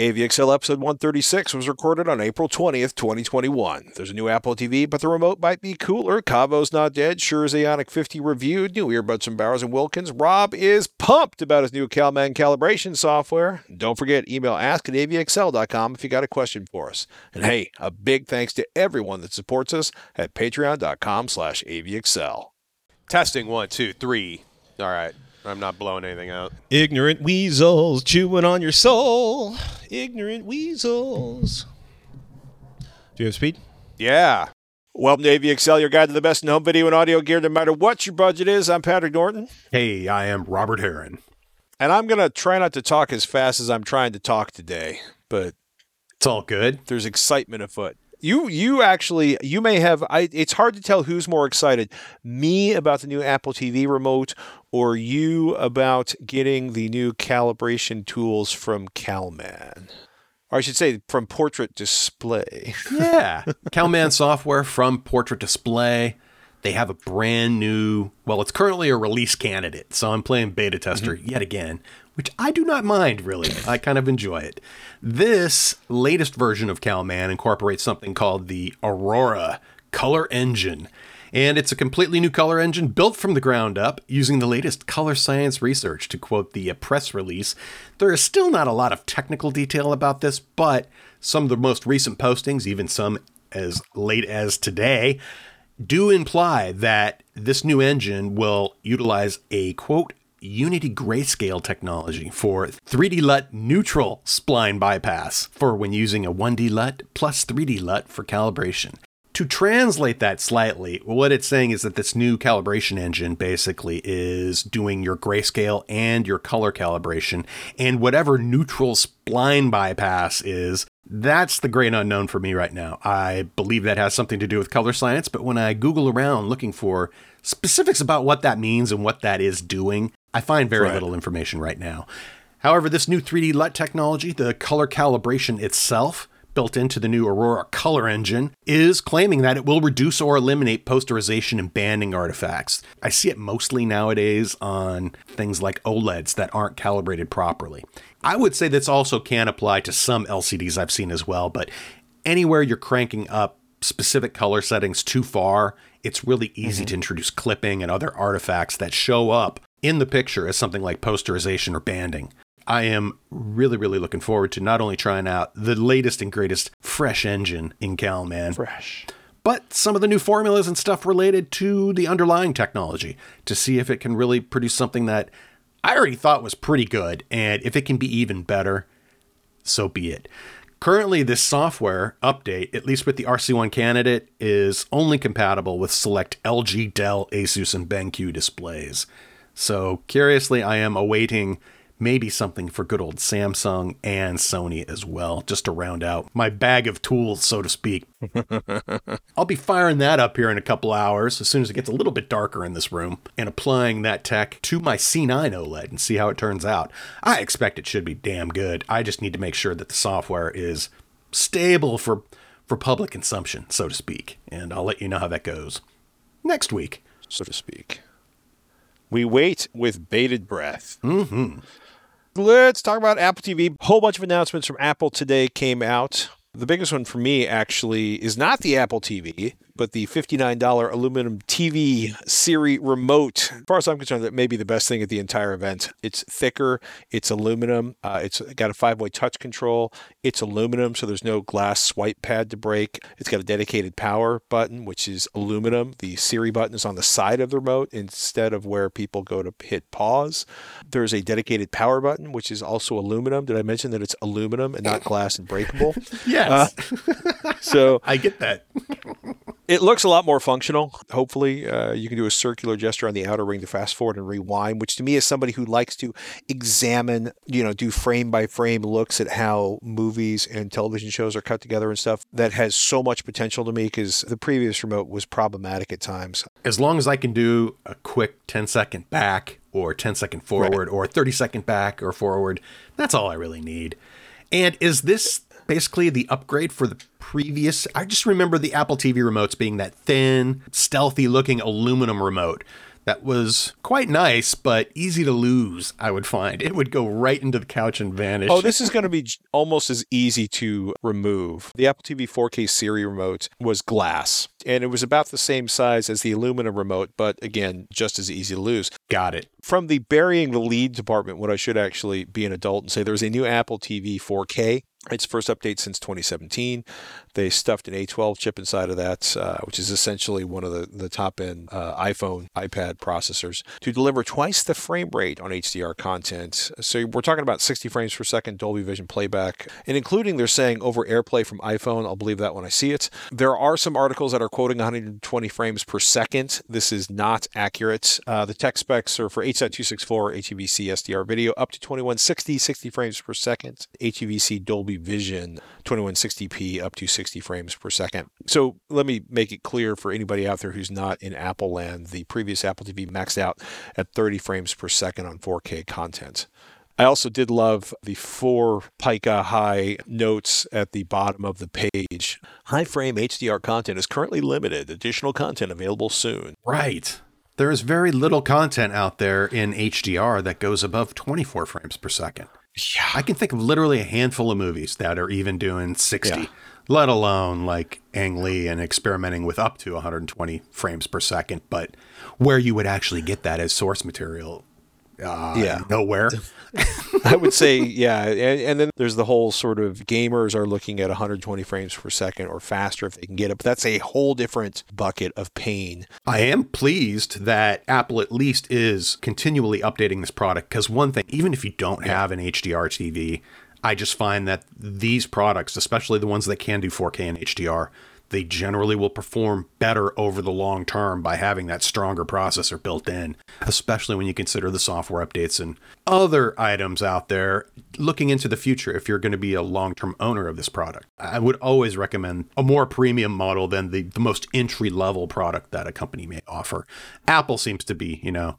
AVXL episode 136 was recorded on April 20th, 2021. There's a new Apple TV, but the remote might be cooler. Caavo's not dead. Shure is Aonic 50 reviewed. New earbuds from Bowers and Wilkins. Rob is pumped about his new CalMan calibration software. Don't forget, email ask at avxl.com if you got a question for us. And hey, a big thanks to everyone that supports us at patreon.com slash avxl. Testing one, two, three. All right. I'm not blowing anything out. Ignorant weasels chewing on your soul. Ignorant weasels. Do you have speed? Yeah. Welcome to AVXL, your guide to the best in home video and audio gear, no matter what your budget is. I'm Patrick Norton. Hey, I am Robert Heron. And I'm going to try not to talk as fast as I'm trying to talk today, but It's all good. there's excitement afoot. You you actually you may have I it's hard to tell who's more excited, me about the new Apple TV remote or you about getting the new calibration tools from Calman. Or I should say from Portrait Display. Yeah. CalMan software from Portrait Display. They have a brand new, well, it's currently a release candidate. So I'm playing beta tester mm-hmm. yet again, which I do not mind really. I kind of enjoy it. This latest version of CalMan incorporates something called the Aurora Color Engine. And it's a completely new color engine built from the ground up using the latest color science research. To quote the uh, press release, there is still not a lot of technical detail about this, but some of the most recent postings, even some as late as today, do imply that this new engine will utilize a quote Unity grayscale technology for 3D LUT neutral spline bypass for when using a 1D LUT plus 3D LUT for calibration. To translate that slightly, what it's saying is that this new calibration engine basically is doing your grayscale and your color calibration, and whatever neutral spline bypass is, that's the great unknown for me right now. I believe that has something to do with color science, but when I Google around looking for specifics about what that means and what that is doing, I find very Right. little information right now. However, this new 3D LUT technology, the color calibration itself, built into the new Aurora color engine, is claiming that it will reduce or eliminate posterization and banding artifacts. I see it mostly nowadays on things like OLEDs that aren't calibrated properly. I would say this also can apply to some LCDs I've seen as well, but anywhere you're cranking up specific color settings too far, it's really easy mm-hmm. to introduce clipping and other artifacts that show up in the picture as something like posterization or banding. I am really, really looking forward to not only trying out the latest and greatest fresh engine in CalMan, Fresh. but some of the new formulas and stuff related to the underlying technology to see if it can really produce something that I already thought was pretty good. And if it can be even better, so be it. Currently, this software update, at least with the RC1 candidate, is only compatible with select LG, Dell, Asus, and BenQ displays. So, curiously, I am awaiting maybe something for good old Samsung and Sony as well, just to round out my bag of tools, so to speak. I'll be firing that up here in a couple hours as soon as it gets a little bit darker in this room and applying that tech to my C9 OLED and see how it turns out. I expect it should be damn good. I just need to make sure that the software is stable for for public consumption, so to speak, and I'll let you know how that goes next week. so to speak. We wait with bated breath. Mm-hmm. Let's talk about Apple TV. A whole bunch of announcements from Apple today came out. The biggest one for me actually is not the Apple TV, but the $59 aluminum TV Siri remote. As far as I'm concerned, that may be the best thing at the entire event. It's thicker, it's aluminum, uh, it's got a five way touch control, it's aluminum, so there's no glass swipe pad to break. It's got a dedicated power button, which is aluminum. The Siri button is on the side of the remote instead of where people go to hit pause. There's a dedicated power button, which is also aluminum. Did I mention that it's aluminum and not glass and breakable? Yes, so I get that. It looks a lot more functional. Hopefully, uh, you can do a circular gesture on the outer ring to fast forward and rewind, which to me, as somebody who likes to examine, you know, do frame by frame looks at how movies and television shows are cut together and stuff, that has so much potential to me because the previous remote was problematic at times. as long as I can do a quick 10 second back or 10 second forward or 30 second back or forward, that's all I really need. And is this basically the upgrade for the previous? I just remember the Apple TV remotes being that thin, stealthy looking aluminum remote that was quite nice, but easy to lose, I would find. It would go right into the couch and vanish. Oh, this is going to be almost as easy to remove. The Apple TV 4K Siri remote was glass, and it was about the same size as the aluminum remote, but again, just as easy to lose. Got it. From the burying the lead department, what I should actually be an adult and say there's a new Apple TV 4K. Its first update since 2017. They stuffed an A12 chip inside of that, uh, which is essentially one of the, the top end uh, iPhone, iPad processors, to deliver twice the frame rate on HDR content. So we're talking about 60 frames per second Dolby Vision playback, and including they're saying over AirPlay from iPhone. I'll believe that when I see it. There are some articles that are quoting 120 frames per second. This is not accurate. Uh, the tech specs are for H.264 HEVC SDR video up to 2160, 60 frames per second. HEVC Dolby Vision 2160p up to 60 frames per second. So let me make it clear for anybody out there who's not in Apple land, the previous Apple TV maxed out at 30 frames per second on 4K content. I also did love the four pica high notes at the bottom of the page. High frame HDR content is currently limited. Additional content available soon. Right. There is very little content out there in HDR that goes above 24 frames per second. Yeah. I can think of literally a handful of movies that are even doing 60, Yeah. Let alone like Ang Lee and experimenting with up to 120 frames per second. But where you would actually get that as source material, uh, Yeah. nowhere. I would say, yeah. And, and then there's the whole sort of gamers are looking at 120 frames per second or faster if they can get it. But that's a whole different bucket of pain. I am pleased that Apple at least is continually updating this product because one thing, even if you don't have an HDR TV, I just find that these products, especially the ones that can do 4K and HDR, they generally will perform better over the long term by having that stronger processor built in, especially when you consider the software updates and other items out there. Looking into the future, if you're going to be a long term owner of this product, I would always recommend a more premium model than the, the most entry level product that a company may offer. Apple seems to be, you know,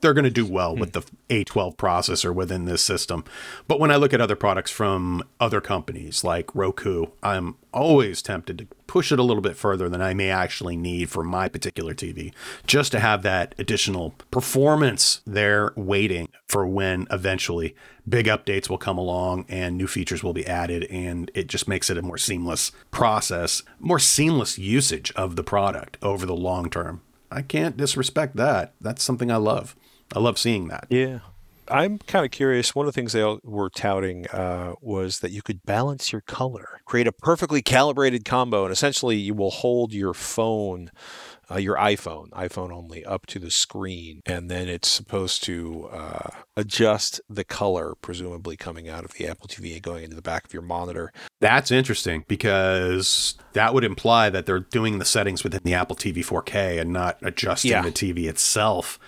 they're going to do well with hmm. the A12 processor within this system. But when I look at other products from other companies like Roku, I'm always tempted to push it a little bit further than I may actually need for my particular TV, just to have that additional performance there waiting for when eventually big updates will come along and new features will be added. And it just makes it a more seamless process, more seamless usage of the product over the long term. I can't disrespect that. That's something I love. I love seeing that. Yeah. I'm kind of curious. One of the things they were touting uh, was that you could balance your color, create a perfectly calibrated combo, and essentially you will hold your phone, uh, your iPhone, iPhone only, up to the screen, and then it's supposed to uh, adjust the color, presumably coming out of the Apple TV and going into the back of your monitor. That's interesting because that would imply that they're doing the settings within the Apple TV 4K and not adjusting Yeah. the TV itself.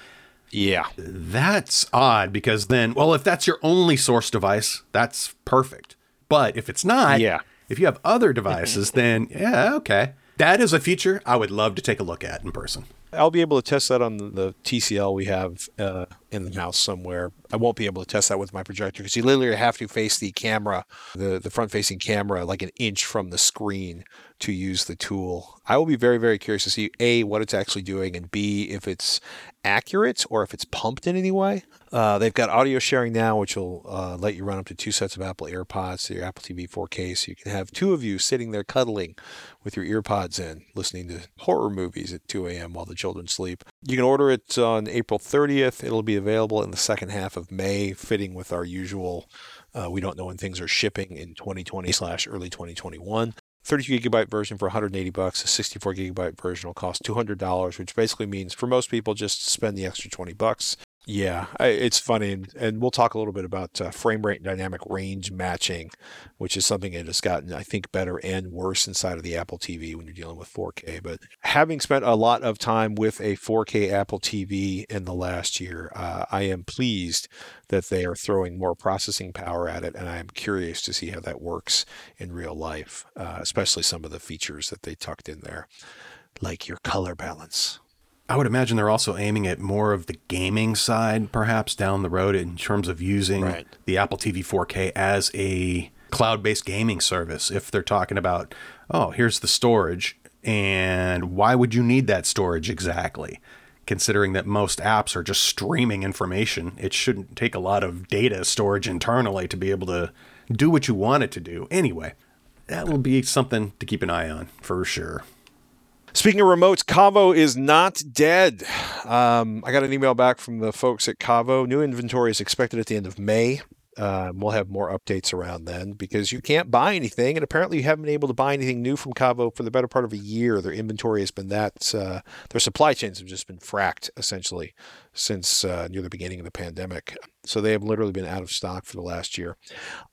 Yeah. That's odd because then, well, if that's your only source device, that's perfect. But if it's not, Yeah. if you have other devices, then yeah, okay. That is a feature I would love to take a look at in person. I'll be able to test that on the, the TCL we have uh, in the house somewhere. I won't be able to test that with my projector because you literally have to face the camera, the, the front facing camera, like an inch from the screen to use the tool. I will be very, very curious to see A, what it's actually doing, and B, if it's accurate or if it's pumped in any way. Uh, they've got audio sharing now, which will uh, let you run up to two sets of Apple AirPods to your Apple TV 4K. So you can have two of you sitting there cuddling with your earpods in, listening to horror movies at 2 a.m. while the children sleep. You can order it on April 30th. It'll be available in the second half of May, fitting with our usual. Uh, we don't know when things are shipping in 2020 slash early 2021. 32 gigabyte version for 180 bucks. A 64 gigabyte version will cost $200, which basically means for most people just spend the extra 20 bucks. Yeah, I, it's funny, and, and we'll talk a little bit about uh, frame rate and dynamic range matching, which is something that has gotten, I think, better and worse inside of the Apple TV when you're dealing with 4K. But having spent a lot of time with a 4K Apple TV in the last year, uh, I am pleased that they are throwing more processing power at it, and I am curious to see how that works in real life, uh, especially some of the features that they tucked in there, like your color balance. I would imagine they're also aiming at more of the gaming side, perhaps down the road, in terms of using Right. the Apple TV 4K as a cloud based gaming service. If they're talking about, oh, here's the storage, and why would you need that storage exactly? considering that most apps are just streaming information. It shouldn't take a lot of data storage internally to be able to do what you want it to do. Anyway, that will be something to keep an eye on for sure. Speaking of remotes, Caavo is not dead. Um, I got an email back from the folks at Caavo. New inventory is expected at the end of May. Um, we'll have more updates around then because you can't buy anything, and apparently you haven't been able to buy anything new from Caavo for the better part of a year. Their inventory has been that uh, their supply chains have just been fracked essentially since uh, near the beginning of the pandemic. So they have literally been out of stock for the last year.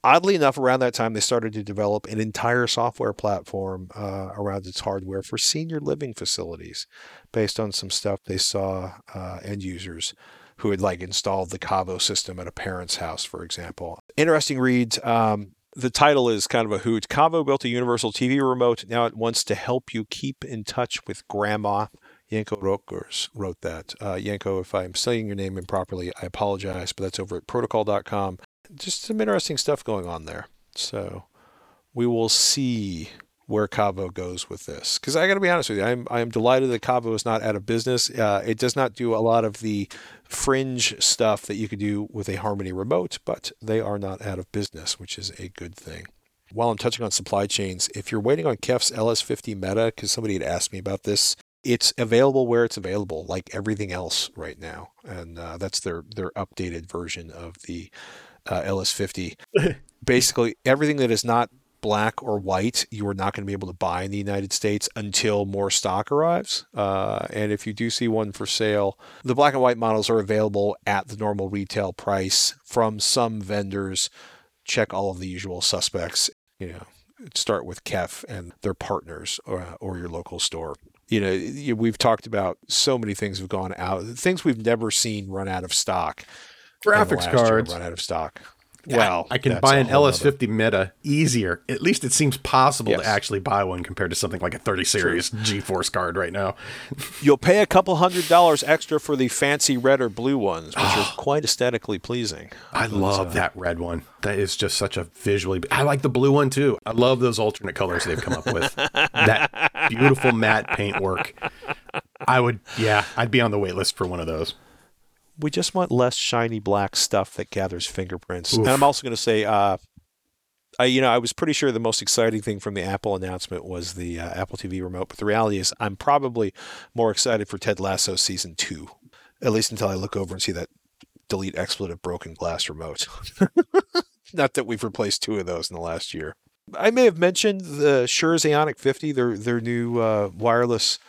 Oddly enough, around that time they started to develop an entire software platform uh, around its hardware for senior living facilities, based on some stuff they saw uh, end users who had like installed the Caavo system at a parent's house, for example. Interesting read. Um, the title is kind of a hoot. Caavo built a universal TV remote. Now it wants to help you keep in touch with grandma. Janko Roettgers wrote that. Uh, Janko, if I'm saying your name improperly, I apologize, but that's over at protocol.com. Just some interesting stuff going on there. So we will see where Caavo goes with this. Because I got to be honest with you, I'm I'm delighted that Caavo is not out of business. Uh, it does not do a lot of the fringe stuff that you could do with a Harmony remote, but they are not out of business, which is a good thing. While I'm touching on supply chains, if you're waiting on Kef's LS50 Meta, because somebody had asked me about this, it's available where it's available, like everything else right now, and uh, that's their their updated version of the uh, LS50. Basically, everything that is not black or white, you are not going to be able to buy in the United States until more stock arrives. Uh, and if you do see one for sale, the black and white models are available at the normal retail price from some vendors. Check all of the usual suspects. You know, start with Kef and their partners or, or your local store. You know, we've talked about so many things have gone out, things we've never seen run out of stock. Graphics cards run out of stock. Well, I, I can buy an LS50 other. Meta easier. At least it seems possible yes. to actually buy one compared to something like a 30 series True. GeForce card right now. You'll pay a couple hundred dollars extra for the fancy red or blue ones, which are quite aesthetically pleasing. I love uh, that red one. That is just such a visually. I like the blue one too. I love those alternate colors they've come up with. that beautiful matte paintwork. I would, yeah, I'd be on the wait list for one of those we just want less shiny black stuff that gathers fingerprints. Oof. And I'm also going to say, uh, I, you know, I was pretty sure the most exciting thing from the Apple announcement was the uh, Apple TV remote, but the reality is, I'm probably more excited for Ted Lasso season two, at least until I look over and see that delete expletive broken glass remote. Not that we've replaced two of those in the last year. I may have mentioned the Shure Aonic 50, their their new uh, wireless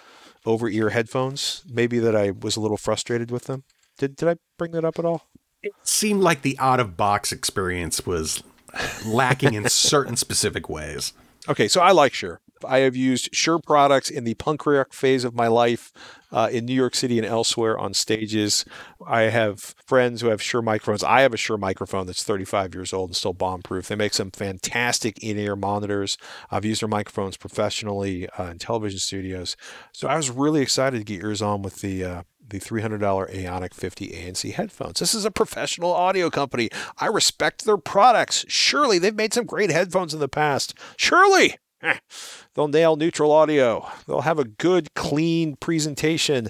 over ear headphones. Maybe that I was a little frustrated with them. Did did I bring that up at all? It seemed like the out of box experience was lacking in certain specific ways. Okay, so I like Shure. I have used Shure products in the punk rock phase of my life uh, in New York City and elsewhere on stages. I have friends who have Shure microphones. I have a Shure microphone that's 35 years old and still bomb proof. They make some fantastic in ear monitors. I've used their microphones professionally uh, in television studios. So I was really excited to get yours on with the. Uh, the $300 Aonic 50 ANC headphones. This is a professional audio company. I respect their products. Surely they've made some great headphones in the past. Surely they'll nail neutral audio. They'll have a good, clean presentation.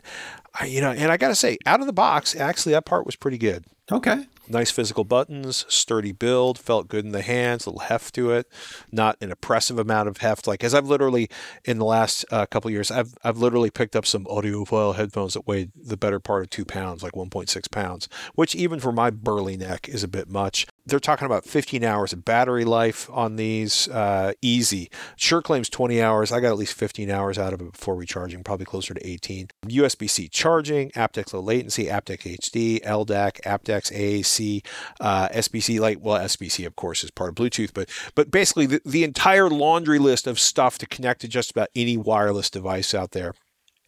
I, you know, and I got to say, out of the box, actually, that part was pretty good. Okay. Nice physical buttons, sturdy build, felt good in the hands, a little heft to it, not an oppressive amount of heft. Like as I've literally in the last uh, couple years, I've I've literally picked up some audiophile headphones that weighed the better part of two pounds, like 1.6 pounds, which even for my burly neck is a bit much they're talking about 15 hours of battery life on these. Uh, easy. Shure claims 20 hours. I got at least 15 hours out of it before recharging, probably closer to 18. USB C charging, aptX low latency, aptX HD, LDAC, aptX AAC, uh, SBC. Well, SBC, of course, is part of Bluetooth, but but basically the, the entire laundry list of stuff to connect to just about any wireless device out there.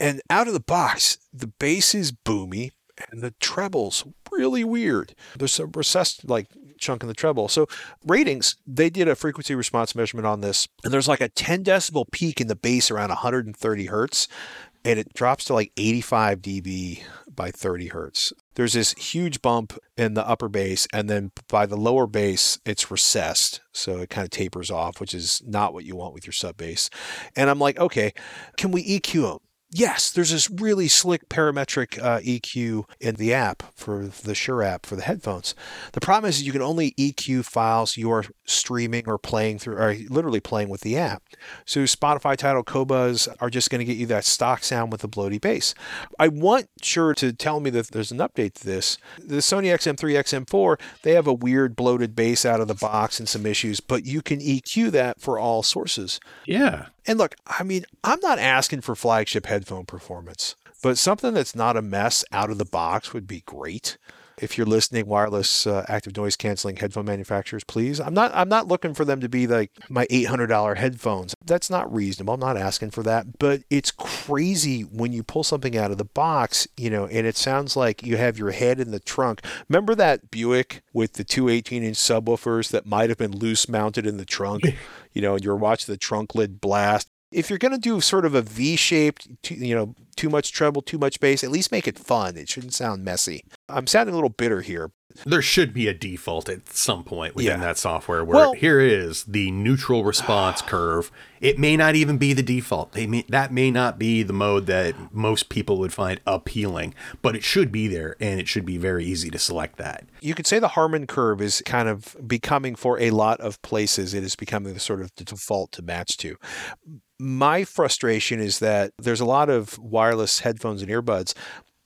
And out of the box, the bass is boomy and the treble's really weird. There's a recessed like chunk in the treble. So RTINGS, they did a frequency response measurement on this, and there's like a 10 decibel peak in the bass around 130 hertz, and it drops to like 85 dB by 30 hertz. There's this huge bump in the upper bass, and then by the lower bass, it's recessed. So it kind of tapers off, which is not what you want with your sub bass. And I'm like, okay, can we EQ them? Yes, there's this really slick parametric uh, EQ in the app for the Shure app for the headphones. The problem is you can only EQ files you're streaming or playing through, or literally playing with the app. So Spotify, Tidal Qobuz are just going to get you that stock sound with the bloaty bass. I want Shure to tell me that there's an update to this. The Sony XM3, XM4, they have a weird bloated bass out of the box and some issues, but you can EQ that for all sources. Yeah. And look, I mean, I'm not asking for flagship headphone performance, but something that's not a mess out of the box would be great. If you're listening, wireless uh, active noise canceling headphone manufacturers, please. I'm not. I'm not looking for them to be like my $800 headphones. That's not reasonable. I'm not asking for that. But it's crazy when you pull something out of the box, you know, and it sounds like you have your head in the trunk. Remember that Buick with the two 18-inch subwoofers that might have been loose mounted in the trunk? you know, and you're watching the trunk lid blast if you're going to do sort of a V-shaped, you know, too much treble, too much bass, at least make it fun. It shouldn't sound messy. I'm sounding a little bitter here. There should be a default at some point within Yeah. that software where Well- here is the neutral response curve. It may not even be the default. They may, that may not be the mode that most people would find appealing, but it should be there and it should be very easy to select that. You could say the Harman curve is kind of becoming for a lot of places. It is becoming the sort of the default to match to. My frustration is that there's a lot of wireless headphones and earbuds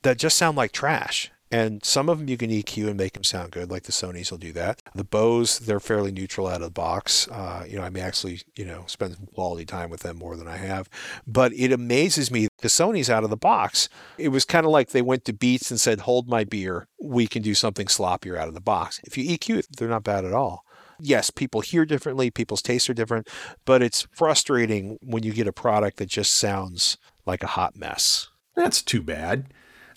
that just sound like trash. And some of them you can EQ and make them sound good, like the Sony's will do that. The Bose, they're fairly neutral out of the box. Uh, you know, I may actually, you know, spend some quality time with them more than I have. But it amazes me the Sony's out of the box. It was kind of like they went to Beats and said, "Hold my beer. We can do something sloppier out of the box." If you EQ they're not bad at all. Yes, people hear differently, people's tastes are different, but it's frustrating when you get a product that just sounds like a hot mess. That's too bad.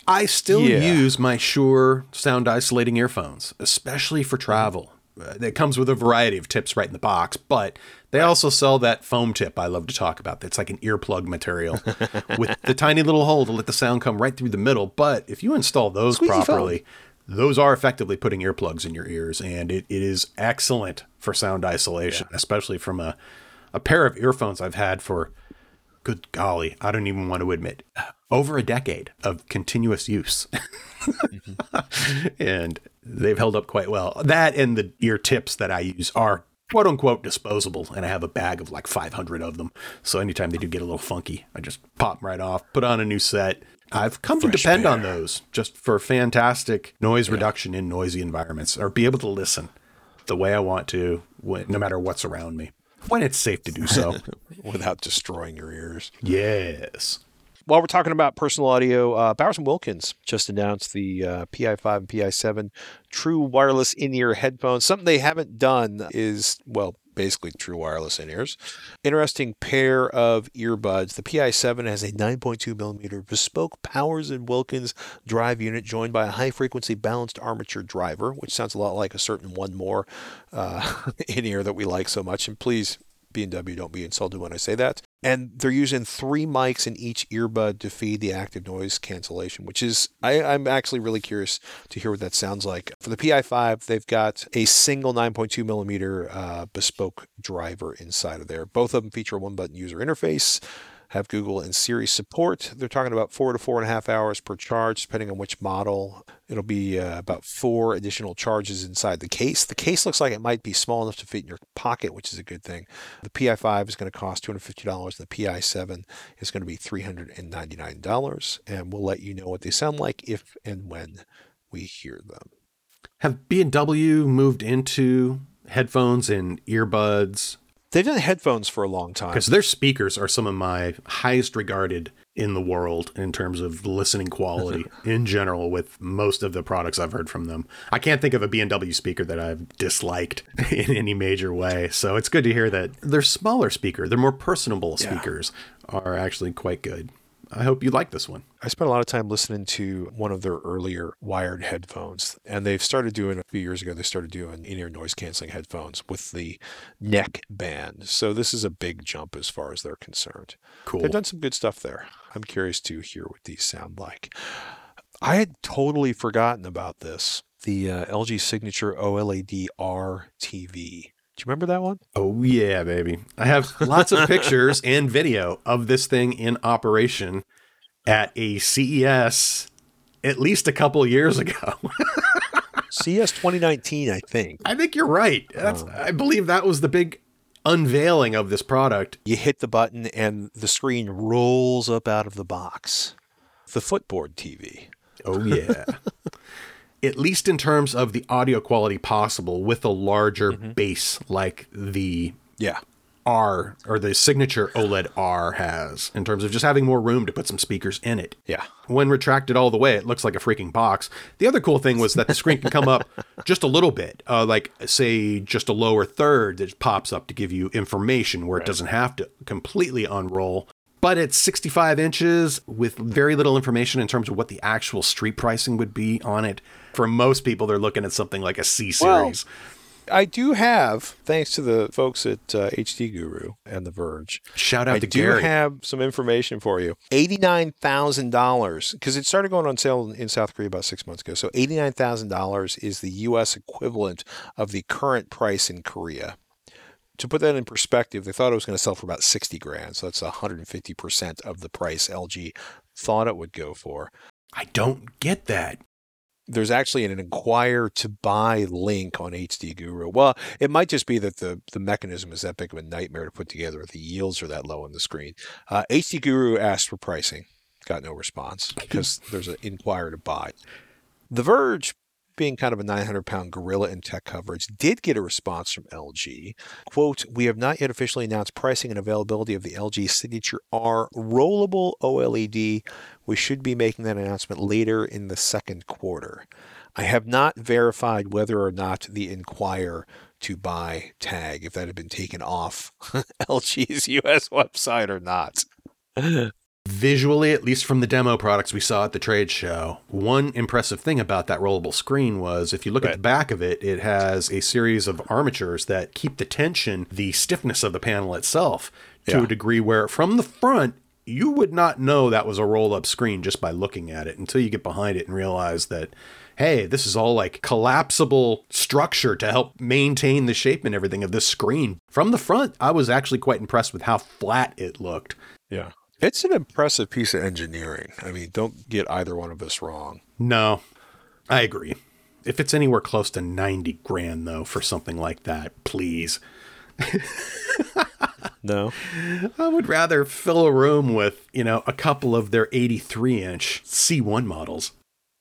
I still Yeah. use my Shure sound isolating earphones, especially for travel. Uh, it comes with a variety of tips right in the box, but they also sell that foam tip I love to talk about. That's like an earplug material with the tiny little hole to let the sound come right through the middle. But if you install those Squeezy foam. properly, those are effectively putting earplugs in your ears, and it, it is excellent for sound isolation, especially from a, a pair of earphones I've had for good golly, I don't even want to admit, over a decade of continuous use. Mm-hmm. and they've held up quite well. That and the ear tips that I use are quote unquote disposable, and I have a bag of like 500 of them. So anytime they do get a little funky, I just pop 'em right off, put on a new set. I've come to Fresh depend on those just for fantastic noise reduction in noisy environments or be able to listen the way I want to, when, no matter what's around me, when it's safe to do so. without destroying your ears. yes. While we're talking about personal audio, uh, Bowers and Wilkins just announced the uh, PI5 and PI7 true wireless in-ear headphones. Something they haven't done is well, basically true wireless in-ears. Interesting pair of earbuds. The PI7 has a 9.2 millimeter bespoke Bowers and Wilkins drive unit joined by a high-frequency balanced armature driver, which sounds a lot like a certain 1MORE uh, in-ear that we like so much. And please. B&W don't be insulted when I say that. And they're using three mics in each earbud to feed the active noise cancellation, which is, I, I'm actually really curious to hear what that sounds like. For the PI5, they've got a single 9.2 millimeter uh, bespoke driver inside of there. Both of them feature a one button user interface, have Google and Siri support. They're talking about four to four and a half hours per charge, depending on which model. It'll be uh, about four additional charges inside the case. The case looks like it might be small enough to fit in your pocket, which is a good thing. The PI5 is going to cost $250, and the PI7 is going to be $399. And we'll let you know what they sound like if and when we hear them. Have B&W moved into headphones and earbuds? They've done headphones for a long time. Because their speakers are some of my highest regarded in the world in terms of listening quality in general with most of the products I've heard from them. I can't think of a B&W speaker that I've disliked in any major way. So it's good to hear that their smaller speaker, their more personable Yeah. speakers are actually quite good. I hope you like this one. I spent a lot of time listening to one of their earlier wired headphones, and they've started doing a few years ago. They started doing in-ear noise canceling headphones with the neck band. So this is a big jump as far as they're concerned. Cool. They've done some good stuff there. I'm curious to hear what these sound like. I had totally forgotten about this. The uh, LG Signature OLED R TV. Do you remember that one? Oh yeah, baby. I have lots of pictures and video of this thing in operation at a CES at least a couple years ago. CES 2019, I think. I think you're right. That's, um, I believe that was the big unveiling of this product. You hit the button and the screen rolls up out of the box. The footboard TV. Oh, yeah. At least in terms of the audio quality possible with a larger base like the Yeah. R or the signature OLED R has in terms of just having more room to put some speakers in it. Yeah. When retracted all the way, it looks like a freaking box. The other cool thing was that the screen can come up just a little bit, uh, like say just a lower third that pops up to give you information where it doesn't have to completely unroll. But it's 65 inches with very little information in terms of what the actual street pricing would be on it. For most people, they're looking at something like a C Well, series. I do have, thanks to the folks at uh, HD Guru and The Verge, Shout out I to Gary. I do have some information for you. Eighty-nine thousand dollars, because it started going on sale in South Korea about six months ago. So eighty-nine thousand dollars is the U.S. equivalent of the current price in Korea. To put that in perspective, they thought it was going to sell for about sixty grand. So that's one hundred and fifty percent of the price LG thought it would go for. I don't get that. There's actually an inquire to buy link on HD Guru. Well, it might just be that the, the mechanism is that big of a nightmare to put together. The yields are that low on the screen. Uh, HD Guru asked for pricing, got no response because there's an inquire to buy. The Verge, being kind of a 900 pound gorilla in tech coverage, did get a response from LG. Quote, We have not yet officially announced pricing and availability of the LG Signature R rollable OLED. We should be making that announcement later in the second quarter. I have not verified whether or not the Inquire to buy tag, if that had been taken off LG's US website or not. Visually, at least from the demo products we saw at the trade show, one impressive thing about that rollable screen was if you look at the back of it, it has a series of armatures that keep the tension, the stiffness of the panel itself to Yeah. a degree where from the front, you would not know that was a roll up screen just by looking at it until you get behind it and realize that, hey, this is all like collapsible structure to help maintain the shape and everything of this screen. From the front, I was actually quite impressed with how flat it looked. Yeah. It's an impressive piece of engineering. I mean, don't get either one of us wrong. No, I agree. If it's anywhere close to 90 grand, though, for something like that, please. No. I would rather fill a room with, you know, a couple of their 83 inch C1 models.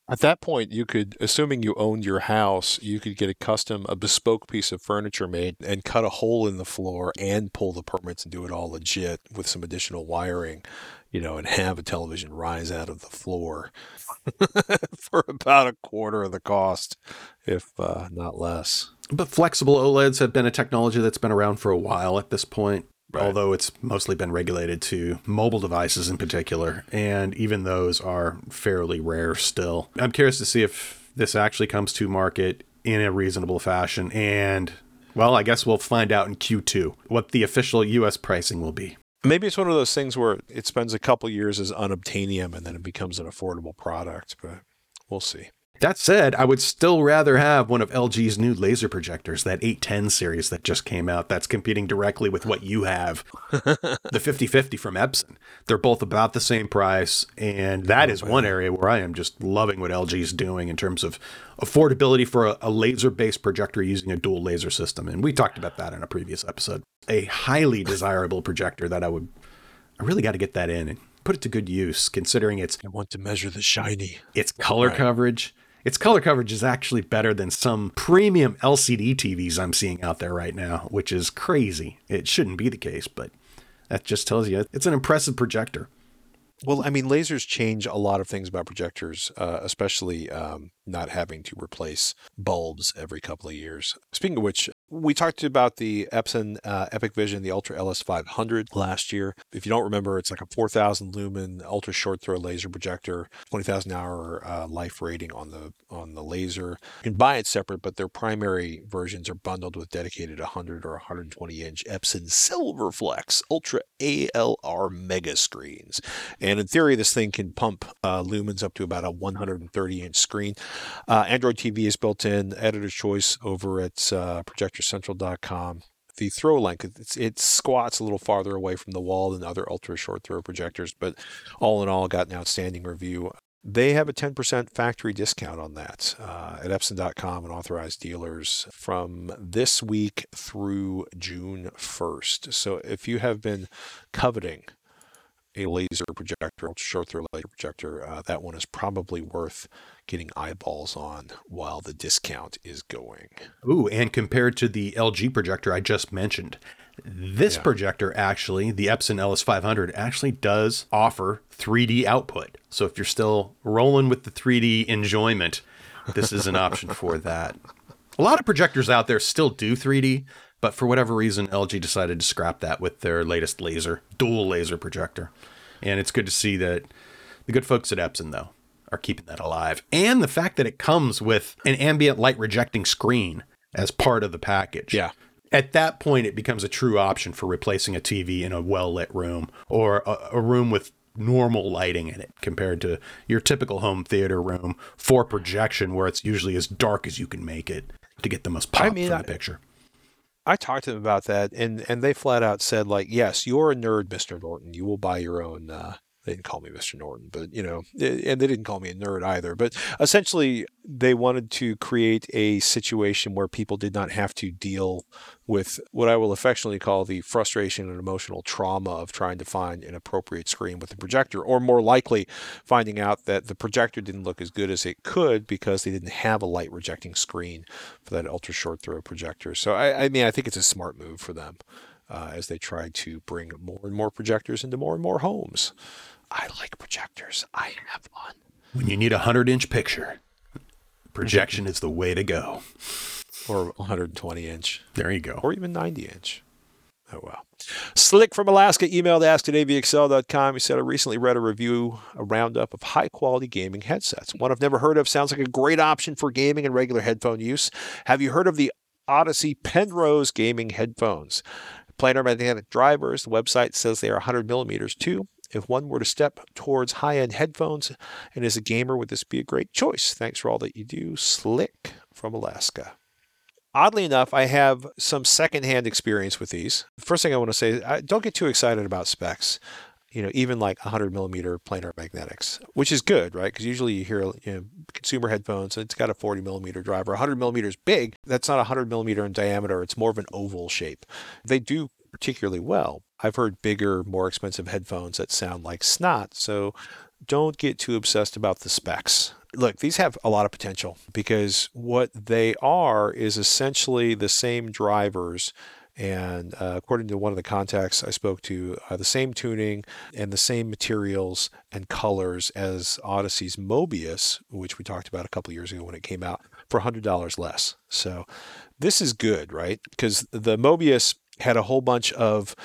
At that point, you could, assuming you owned your house, you could get a custom, a bespoke piece of furniture made and cut a hole in the floor and pull the permits and do it all legit with some additional wiring, you know, and have a television rise out of the floor for about a quarter of the cost, if uh, not less. But flexible OLEDs have been a technology that's been around for a while at this point, Right. although it's mostly been regulated to mobile devices in particular. And even those are fairly rare still. I'm curious to see if this actually comes to market in a reasonable fashion. And, well, I guess we'll find out in Q2 what the official US pricing will be. Maybe it's one of those things where it spends a couple years as unobtainium and then it becomes an affordable product, but we'll see. That said, I would still rather have one of LG's new laser projectors, that 810 series that just came out, that's competing directly with what you have. the 5050 from Epson. They're both about the same price. And that oh, is one area where I am just loving what LG is doing in terms of affordability for a, a laser based projector using a dual laser system. And we talked about that in a previous episode. A highly desirable projector that I would, I really got to get that in and put it to good use, considering its I want to measure the shiny. its color coverage. Its color coverage is actually better than some premium LCD TVs I'm seeing out there right now, which is crazy. It shouldn't be the case, but that just tells you it's an impressive projector. Well, I mean, lasers change a lot of things about projectors, uh, especially um, not having to replace bulbs every couple of years. Speaking of which, we talked about the Epson uh, EpiqVision, the Ultra LS500 last year. If you don't remember, it's like a 4,000 lumen ultra short throw laser projector, 20,000 hour uh, life rating on the on the laser. You can buy it separate, but their primary versions are bundled with dedicated 100 or 120 inch Epson Silverflex Ultra ALR mega screens. And in theory, this thing can pump uh, lumens up to about a 130 inch screen. Uh, Android TV is built in, editor's choice over at uh, projectorcentral.com. the throw length. It's, it squats a little farther away from the wall than other ultra short throw projectors, but all in all, got an outstanding review. They have a 10% factory discount on that uh, at Epson.com and authorized dealers from this week through June 1st. So if you have been coveting a laser projector, short throw laser projector, uh, that one is probably worth getting eyeballs on while the discount is going. Ooh, and compared to the LG projector I just mentioned, this Yeah. projector actually, the Epson LS500, actually does offer 3D output. So if you're still rolling with the 3D enjoyment, this is an option for that. A lot of projectors out there still do 3D, but for whatever reason, LG decided to scrap that with their latest laser, dual laser projector. And it's good to see that the good folks at Epson, though, are keeping that alive. And the fact that it comes with an ambient light rejecting screen as part of the package. Yeah. At that point, it becomes a true option for replacing a TV in a well lit room or a, a room with normal lighting in it compared to your typical home theater room for projection where it's usually as dark as you can make it to get the most pop mean, from I- the picture. I talked to them about that, and and they flat out said like, yes, you're a nerd, Mister Norton. You will buy your own. Uh, they didn't call me Mr. Norton, but you know, and they didn't call me a nerd either. But essentially, they wanted to create a situation where people did not have to deal with what I will affectionately call the frustration and emotional trauma of trying to find an appropriate screen with the projector, or more likely, finding out that the projector didn't look as good as it could because they didn't have a light rejecting screen for that ultra short throw projector. So I, I mean, I think it's a smart move for them uh, as they try to bring more and more projectors into more and more homes. I like projectors. I have one. When you need a 100 inch picture, projection is the way to go. Or 120 inch, There you go. or even 90 inch. Oh, well. Slick from Alaska emailed ask at avxl.com. He said, I recently read a review, a roundup of high quality gaming headsets. One I've never heard of sounds like a great option for gaming and regular headphone use. Have you heard of the Audeze Penrose gaming headphones? Planar magnetic drivers. The website says they are 100 millimeters too. If one were to step towards high end headphones and is a gamer, would this be a great choice? Thanks for all that you do. Slick from Alaska. Oddly enough, I have some secondhand experience with these. First thing I want to say, I, don't get too excited about specs. You know, even like 100 millimeter planar magnetics, which is good, right? Because usually you hear you know, consumer headphones, and it's got a 40 millimeter driver. 100 millimeters big. That's not 100 millimeter in diameter. It's more of an oval shape. They do particularly well. I've heard bigger, more expensive headphones that sound like snot. So don't get too obsessed about the specs. Look, these have a lot of potential because what they are is essentially the same drivers. And uh, according to one of the contacts I spoke to, uh, the same tuning and the same materials and colors as Audeze's Mobius, which we talked about a couple years ago when it came out, for $100 less. So this is good, right? Because the Mobius had a whole bunch of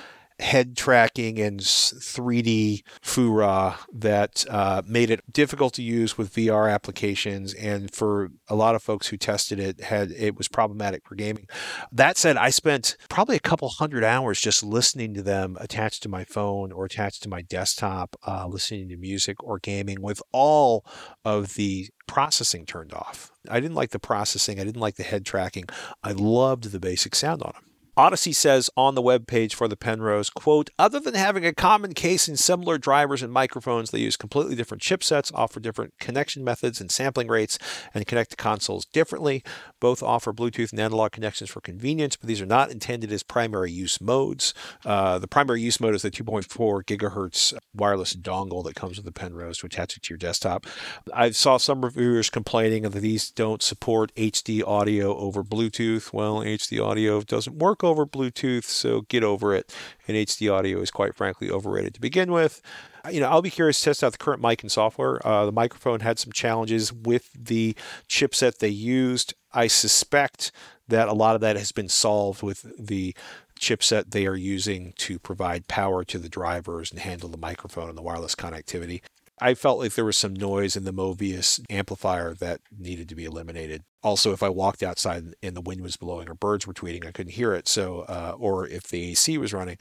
head tracking and 3D fura that uh, made it difficult to use with VR applications, and for a lot of folks who tested it, had it was problematic for gaming. That said, I spent probably a couple hundred hours just listening to them attached to my phone or attached to my desktop, uh, listening to music or gaming with all of the processing turned off. I didn't like the processing. I didn't like the head tracking. I loved the basic sound on them. Audeze says on the webpage for the Penrose, quote, other than having a common case similar drivers and microphones, they use completely different chipsets, offer different connection methods and sampling rates, and connect to consoles differently. Both offer Bluetooth and analog connections for convenience, but these are not intended as primary use modes. Uh, the primary use mode is the 2.4 gigahertz wireless dongle that comes with the Penrose to attach it to your desktop. I saw some reviewers complaining that these don't support HD audio over Bluetooth. Well, HD audio doesn't work over Bluetooth, so get over it. And HD audio is quite frankly overrated to begin with. You know, I'll be curious to test out the current mic and software. Uh, the microphone had some challenges with the chipset they used. I suspect that a lot of that has been solved with the chipset they are using to provide power to the drivers and handle the microphone and the wireless connectivity. I felt like there was some noise in the Mobius amplifier that needed to be eliminated. Also, if I walked outside and the wind was blowing or birds were tweeting, I couldn't hear it. So, uh, or if the AC was running.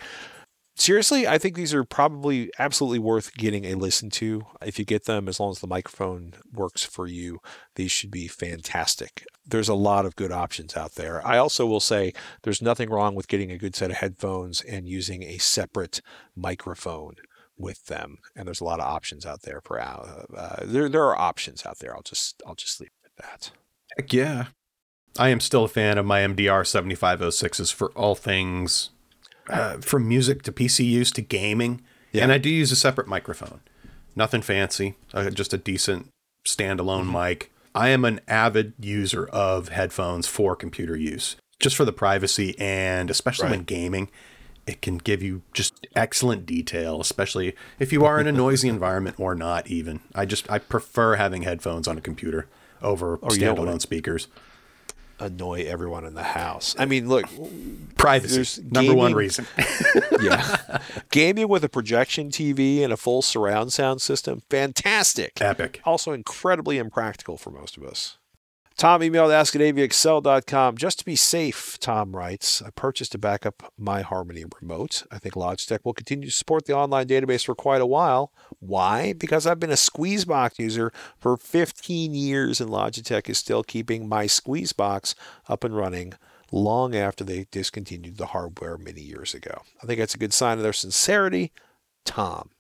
seriously, I think these are probably absolutely worth getting a listen to. If you get them, as long as the microphone works for you, these should be fantastic. There's a lot of good options out there. I also will say there's nothing wrong with getting a good set of headphones and using a separate microphone with them. And there's a lot of options out there for uh, uh, there. There are options out there. I'll just I'll just leave it at that. Heck yeah. I am still a fan of my MDR 7506s for all things uh, from music to PC use to gaming. Yeah. And I do use a separate microphone. Nothing fancy, uh, just a decent standalone mic. I am an avid user of headphones for computer use, just for the privacy and especially when gaming. It can give you just excellent detail, especially if you are in a noisy environment or not. Even I just I prefer having headphones on a computer over Oh, standalone speakers. Annoy everyone in the house. I mean, look, Privacy, number one reason. yeah, gaming with a projection TV and a full surround sound system, fantastic. Epic. Also incredibly impractical for most of us. Tom emailed ask at. Just to be safe, Tom writes, I purchased a backup My Harmony remote. I think Logitech will continue to support the online database for quite a while. Why? Because I've been a Squeezebox user for 15 years and Logitech is still keeping my Squeezebox up and running long after they discontinued the hardware many years ago. I think that's a good sign of their sincerity. Tom.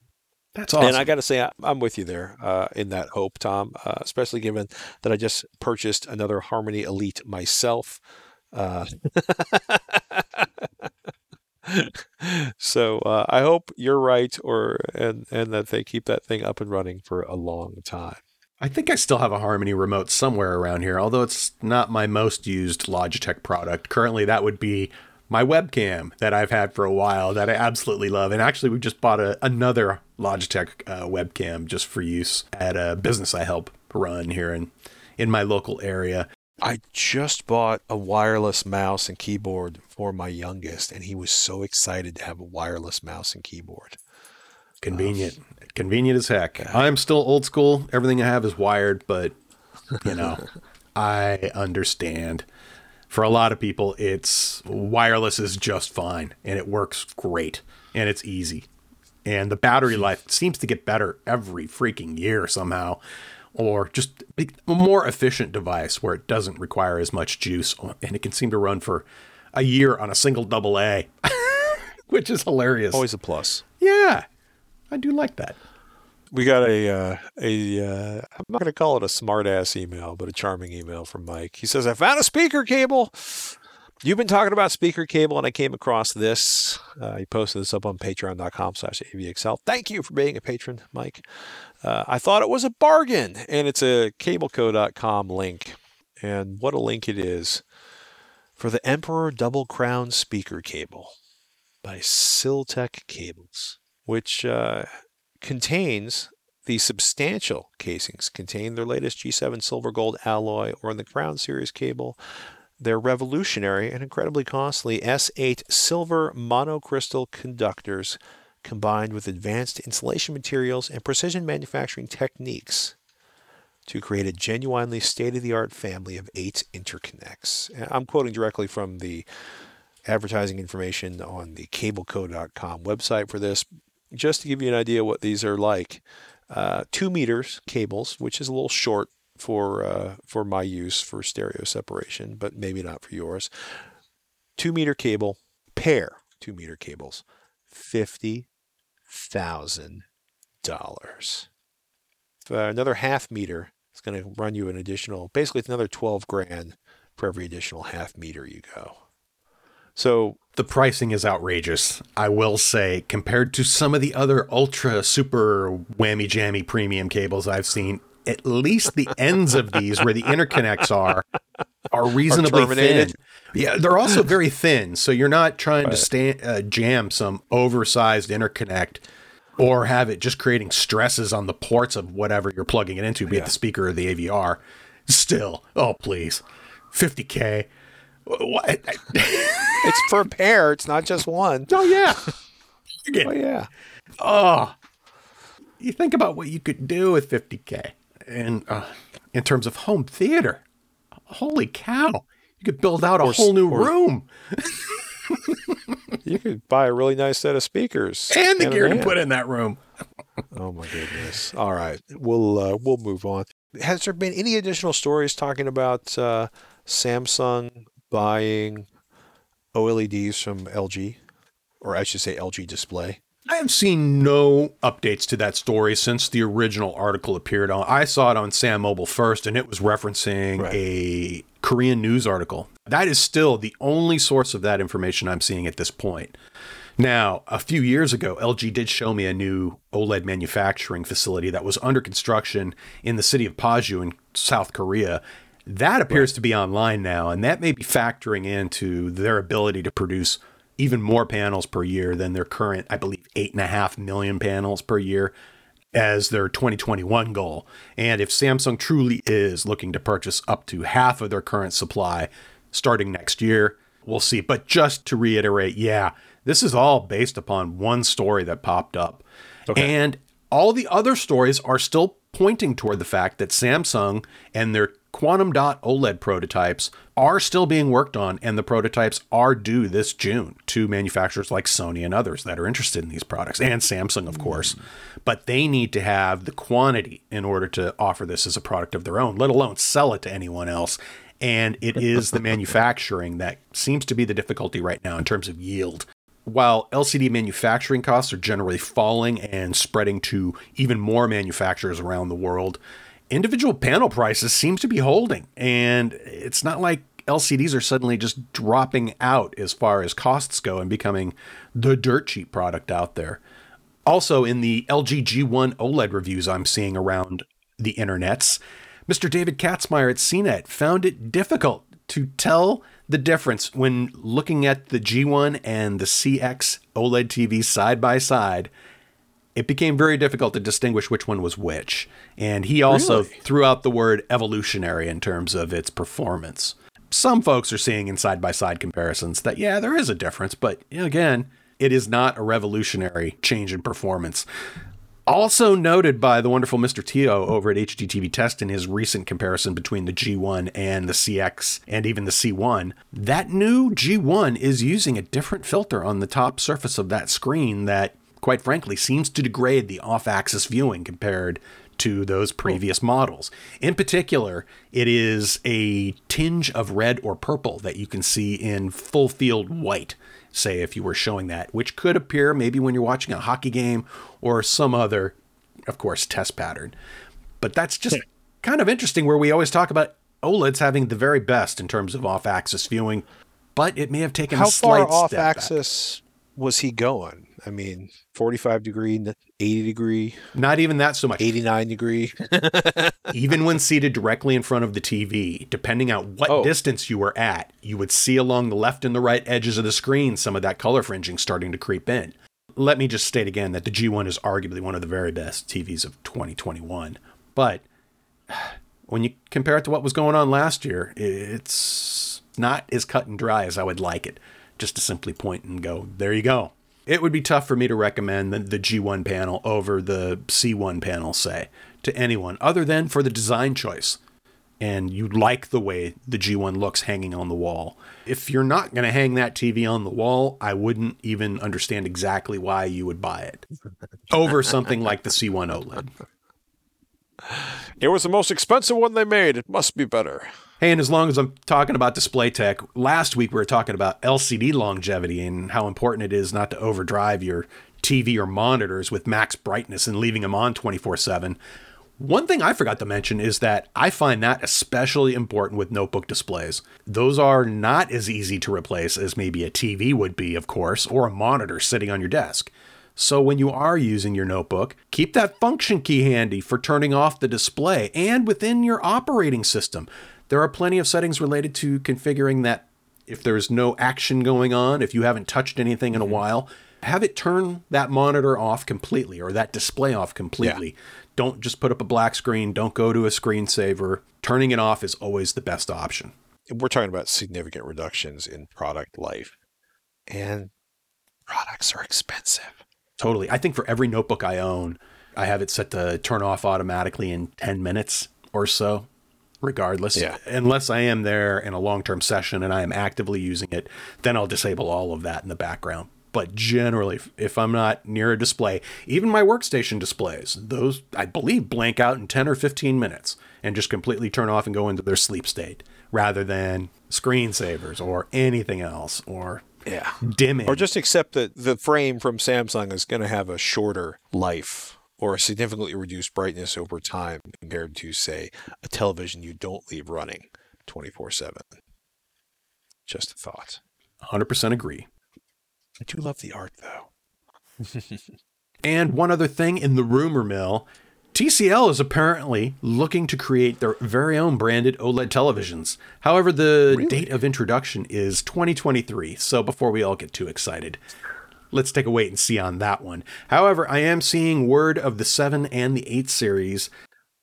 That's awesome. And I got to say, I'm with you there uh, in that hope, Tom, uh, especially given that I just purchased another Harmony Elite myself. Uh, so uh, I hope you're right, or and and that they keep that thing up and running for a long time. I think I still have a Harmony remote somewhere around here, although it's not my most used Logitech product. Currently, that would be my webcam that I've had for a while that I absolutely love. And actually, we just bought a, another Logitech uh, webcam just for use at a business I help run here in, in my local area. I just bought a wireless mouse and keyboard for my youngest, and he was so excited to have a wireless mouse and keyboard. Convenient. Convenient as heck. I'm still old school. Everything I have is wired, but, you know, I understand. For a lot of people, it's wireless is just fine and it works great and it's easy. And the battery hmm. life seems to get better every freaking year somehow, or just a more efficient device where it doesn't require as much juice and it can seem to run for a year on a single double A, which is hilarious. Always a plus. Yeah, I do like that. We got a uh, a uh, I'm not going to call it a smart ass email, but a charming email from Mike. He says, "I found a speaker cable. You've been talking about speaker cable, and I came across this. Uh, he posted this up on Patreon.com/slash AVXL. Thank you for being a patron, Mike. Uh, I thought it was a bargain, and it's a cableco.com link, and what a link it is for the Emperor Double Crown speaker cable by Siltech Cables, which." Uh, contains the substantial casings contain their latest G7 silver gold alloy or in the Crown series cable their revolutionary and incredibly costly S8 silver monocrystal conductors combined with advanced insulation materials and precision manufacturing techniques to create a genuinely state-of-the-art family of eight interconnects. I'm quoting directly from the advertising information on the cableco.com website for this just to give you an idea what these are like, uh, two meters cables, which is a little short for uh, for my use for stereo separation, but maybe not for yours. Two meter cable, pair two meter cables, fifty thousand dollars. Another half meter is going to run you an additional, basically, it's another twelve grand for every additional half meter you go. So The pricing is outrageous, I will say, compared to some of the other ultra super whammy jammy premium cables I've seen. At least the ends of these, where the interconnects are, are reasonably terminated. thin. Yeah, they're also very thin, so you're not trying to sta- uh, jam some oversized interconnect or have it just creating stresses on the ports of whatever you're plugging it into, be it the speaker or the AVR. Still, oh please, 50k. What? it's for a pair, it's not just one. Oh yeah. Oh, yeah. Oh, you think about what you could do with 50k, and uh, in terms of home theater, holy cow! You could build out a whole new or- room. you could buy a really nice set of speakers and the a gear to put in that room. Oh my goodness! All right, we'll uh, we'll move on. Has there been any additional stories talking about uh, Samsung buying OLEDs from LG, or I should say LG Display? I have seen no updates to that story since the original article appeared on. I saw it on SamMobile first, and it was referencing Right. a Korean news article. That is still the only source of that information I'm seeing at this point. Now, a few years ago, LG did show me a new OLED manufacturing facility that was under construction in the city of Paju in South Korea. That appears to be online now, and that may be factoring into their ability to produce even more panels per year than their current, I believe, eight and a half million panels per year as their 2021 goal. And if Samsung truly is looking to purchase up to half of their current supply starting next year, we'll see. But just to reiterate, yeah, this is all based upon one story that popped up. And all the other stories are still pointing toward the fact that Samsung and their quantum dot OLED prototypes are still being worked on, and the prototypes are due this June to manufacturers like Sony and others that are interested in these products, and Samsung, of course. But they need to have the quantity in order to offer this as a product of their own, let alone sell it to anyone else. And it is the manufacturing that seems to be the difficulty right now in terms of yield while LCD manufacturing costs are generally falling and spreading to even more manufacturers around the world, individual panel prices seems to be holding. And it's not like LCDs are suddenly just dropping out as far as costs go and becoming the dirt cheap product out there. Also, in the LG G1 OLED reviews I'm seeing around the internets, Mr. David Katzmaier at CNET found it difficult to tell the difference when looking at the G1 and the CX OLED TV side by side. It became very difficult to distinguish which one was which. And he also Really? threw out the word evolutionary in terms of its performance. Some folks are seeing in side by side comparisons that, yeah, there is a difference, but again, it is not a revolutionary change in performance. Also noted by the wonderful Mr. Teoh over at HDTV Test in his recent comparison between the G1 and the CX and even the C1, that new G1 is using a different filter on the top surface of that screen that, quite frankly, seems to degrade the off axis viewing compared to those previous models. In particular, it is a tinge of red or purple that you can see in full field white, say if you were showing that, which could appear maybe when you're watching a hockey game or some other, of course, test pattern. But that's just kind of interesting where we always talk about OLEDs having the very best in terms of off axis viewing, but it may have taken How a slight far off axis was he going? I mean, 45 degree, 80 degree, Not even that so much. 89 degree. even when seated directly in front of the TV, depending on what Oh. distance you were at, you would see along the left and the right edges of the screen some of that color fringing starting to creep in. Let me just state again that the G1 is arguably one of the very best TVs of 2021. But when you compare it to what was going on last year, it's not as cut and dry as I would like it. Just to simply point and go, there you go. It would be tough for me to recommend the, the G1 panel over the C1 panel, say, to anyone other than for the design choice. And you like the way the G1 looks hanging on the wall. If you're not going to hang that TV on the wall, I wouldn't even understand exactly why you would buy it over something like the C1 OLED. It was the most expensive one they made. It must be better. Hey, and as long as I'm talking about display tech, last week we were talking about LCD longevity and how important it is not to overdrive your TV or monitors with max brightness and leaving them on 24 7. One thing I forgot to mention is that I find that especially important with notebook displays. Those are not as easy to replace as maybe a TV would be, of course, or a monitor sitting on your desk. So when you are using your notebook, keep that function key handy for turning off the display and within your operating system. There are plenty of settings related to configuring that if there's no action going on, if you haven't touched anything in a mm-hmm. while, have it turn that monitor off completely or that display off completely. Don't just put up a black screen, don't go to a screensaver. Turning it off is always the best option. We're talking about significant reductions in product life. And products are expensive. Totally. I think for every notebook I own, I have it set to turn off automatically in 10 minutes or so. Regardless. Yeah. Unless I am there in a long term session and I am actively using it, then I'll disable all of that in the background. But generally, if- I'm not near a display, even my workstation displays, those I believe blank out in 10 or 15 minutes and just completely turn off and go into their sleep state rather than screensavers or anything else or Yeah. dimming. Or just accept that the frame from Samsung is going to have a shorter life or a significantly reduced brightness over time compared to, say, a television you don't leave running 24 7. Just a thought. 100% agree. I do love the art, though. And one other thing in the rumor mill TCL is apparently looking to create their very own branded OLED televisions. However, the date of introduction is 2023, so before we all get too excited, let's take a wait and see on that one. However, I am seeing word of the 7 and the 8 series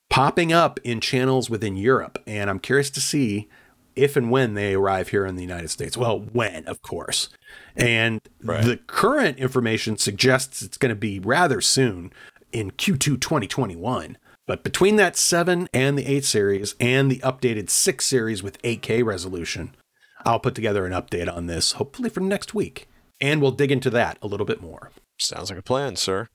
popping up in channels within Europe, and I'm curious to see if and when they arrive here in the United States. Well, when, of course. And the current information suggests it's going to be rather soon in Q2 2021. But between that 7 and the 8 series and the updated 6 series with 8K resolution, I'll put together an update on this hopefully for next week. And we'll dig into that a little bit more. Sounds like a plan, sir.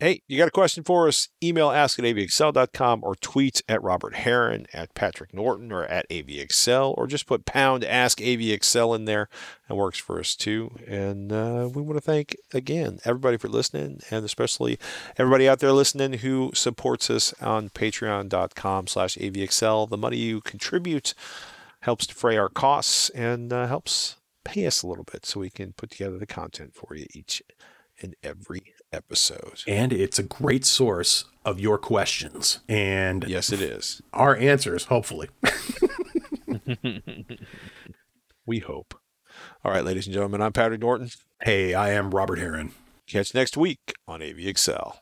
Hey, you got a question for us? Email ask at avxl.com or tweet at Robert Heron, at Patrick Norton, or at avxl, or just put pound ask avxl in there. That works for us too. And uh, we want to thank again everybody for listening, and especially everybody out there listening who supports us on patreon.com slash avxl. The money you contribute helps defray our costs and uh, helps pay us a little bit so we can put together the content for you each and every episode. And it's a great source of your questions and Yes, it is. our answers, hopefully. We hope. All right, ladies and gentlemen, I'm Patrick Norton. Hey, I am Robert Heron. Catch next week on AVXL.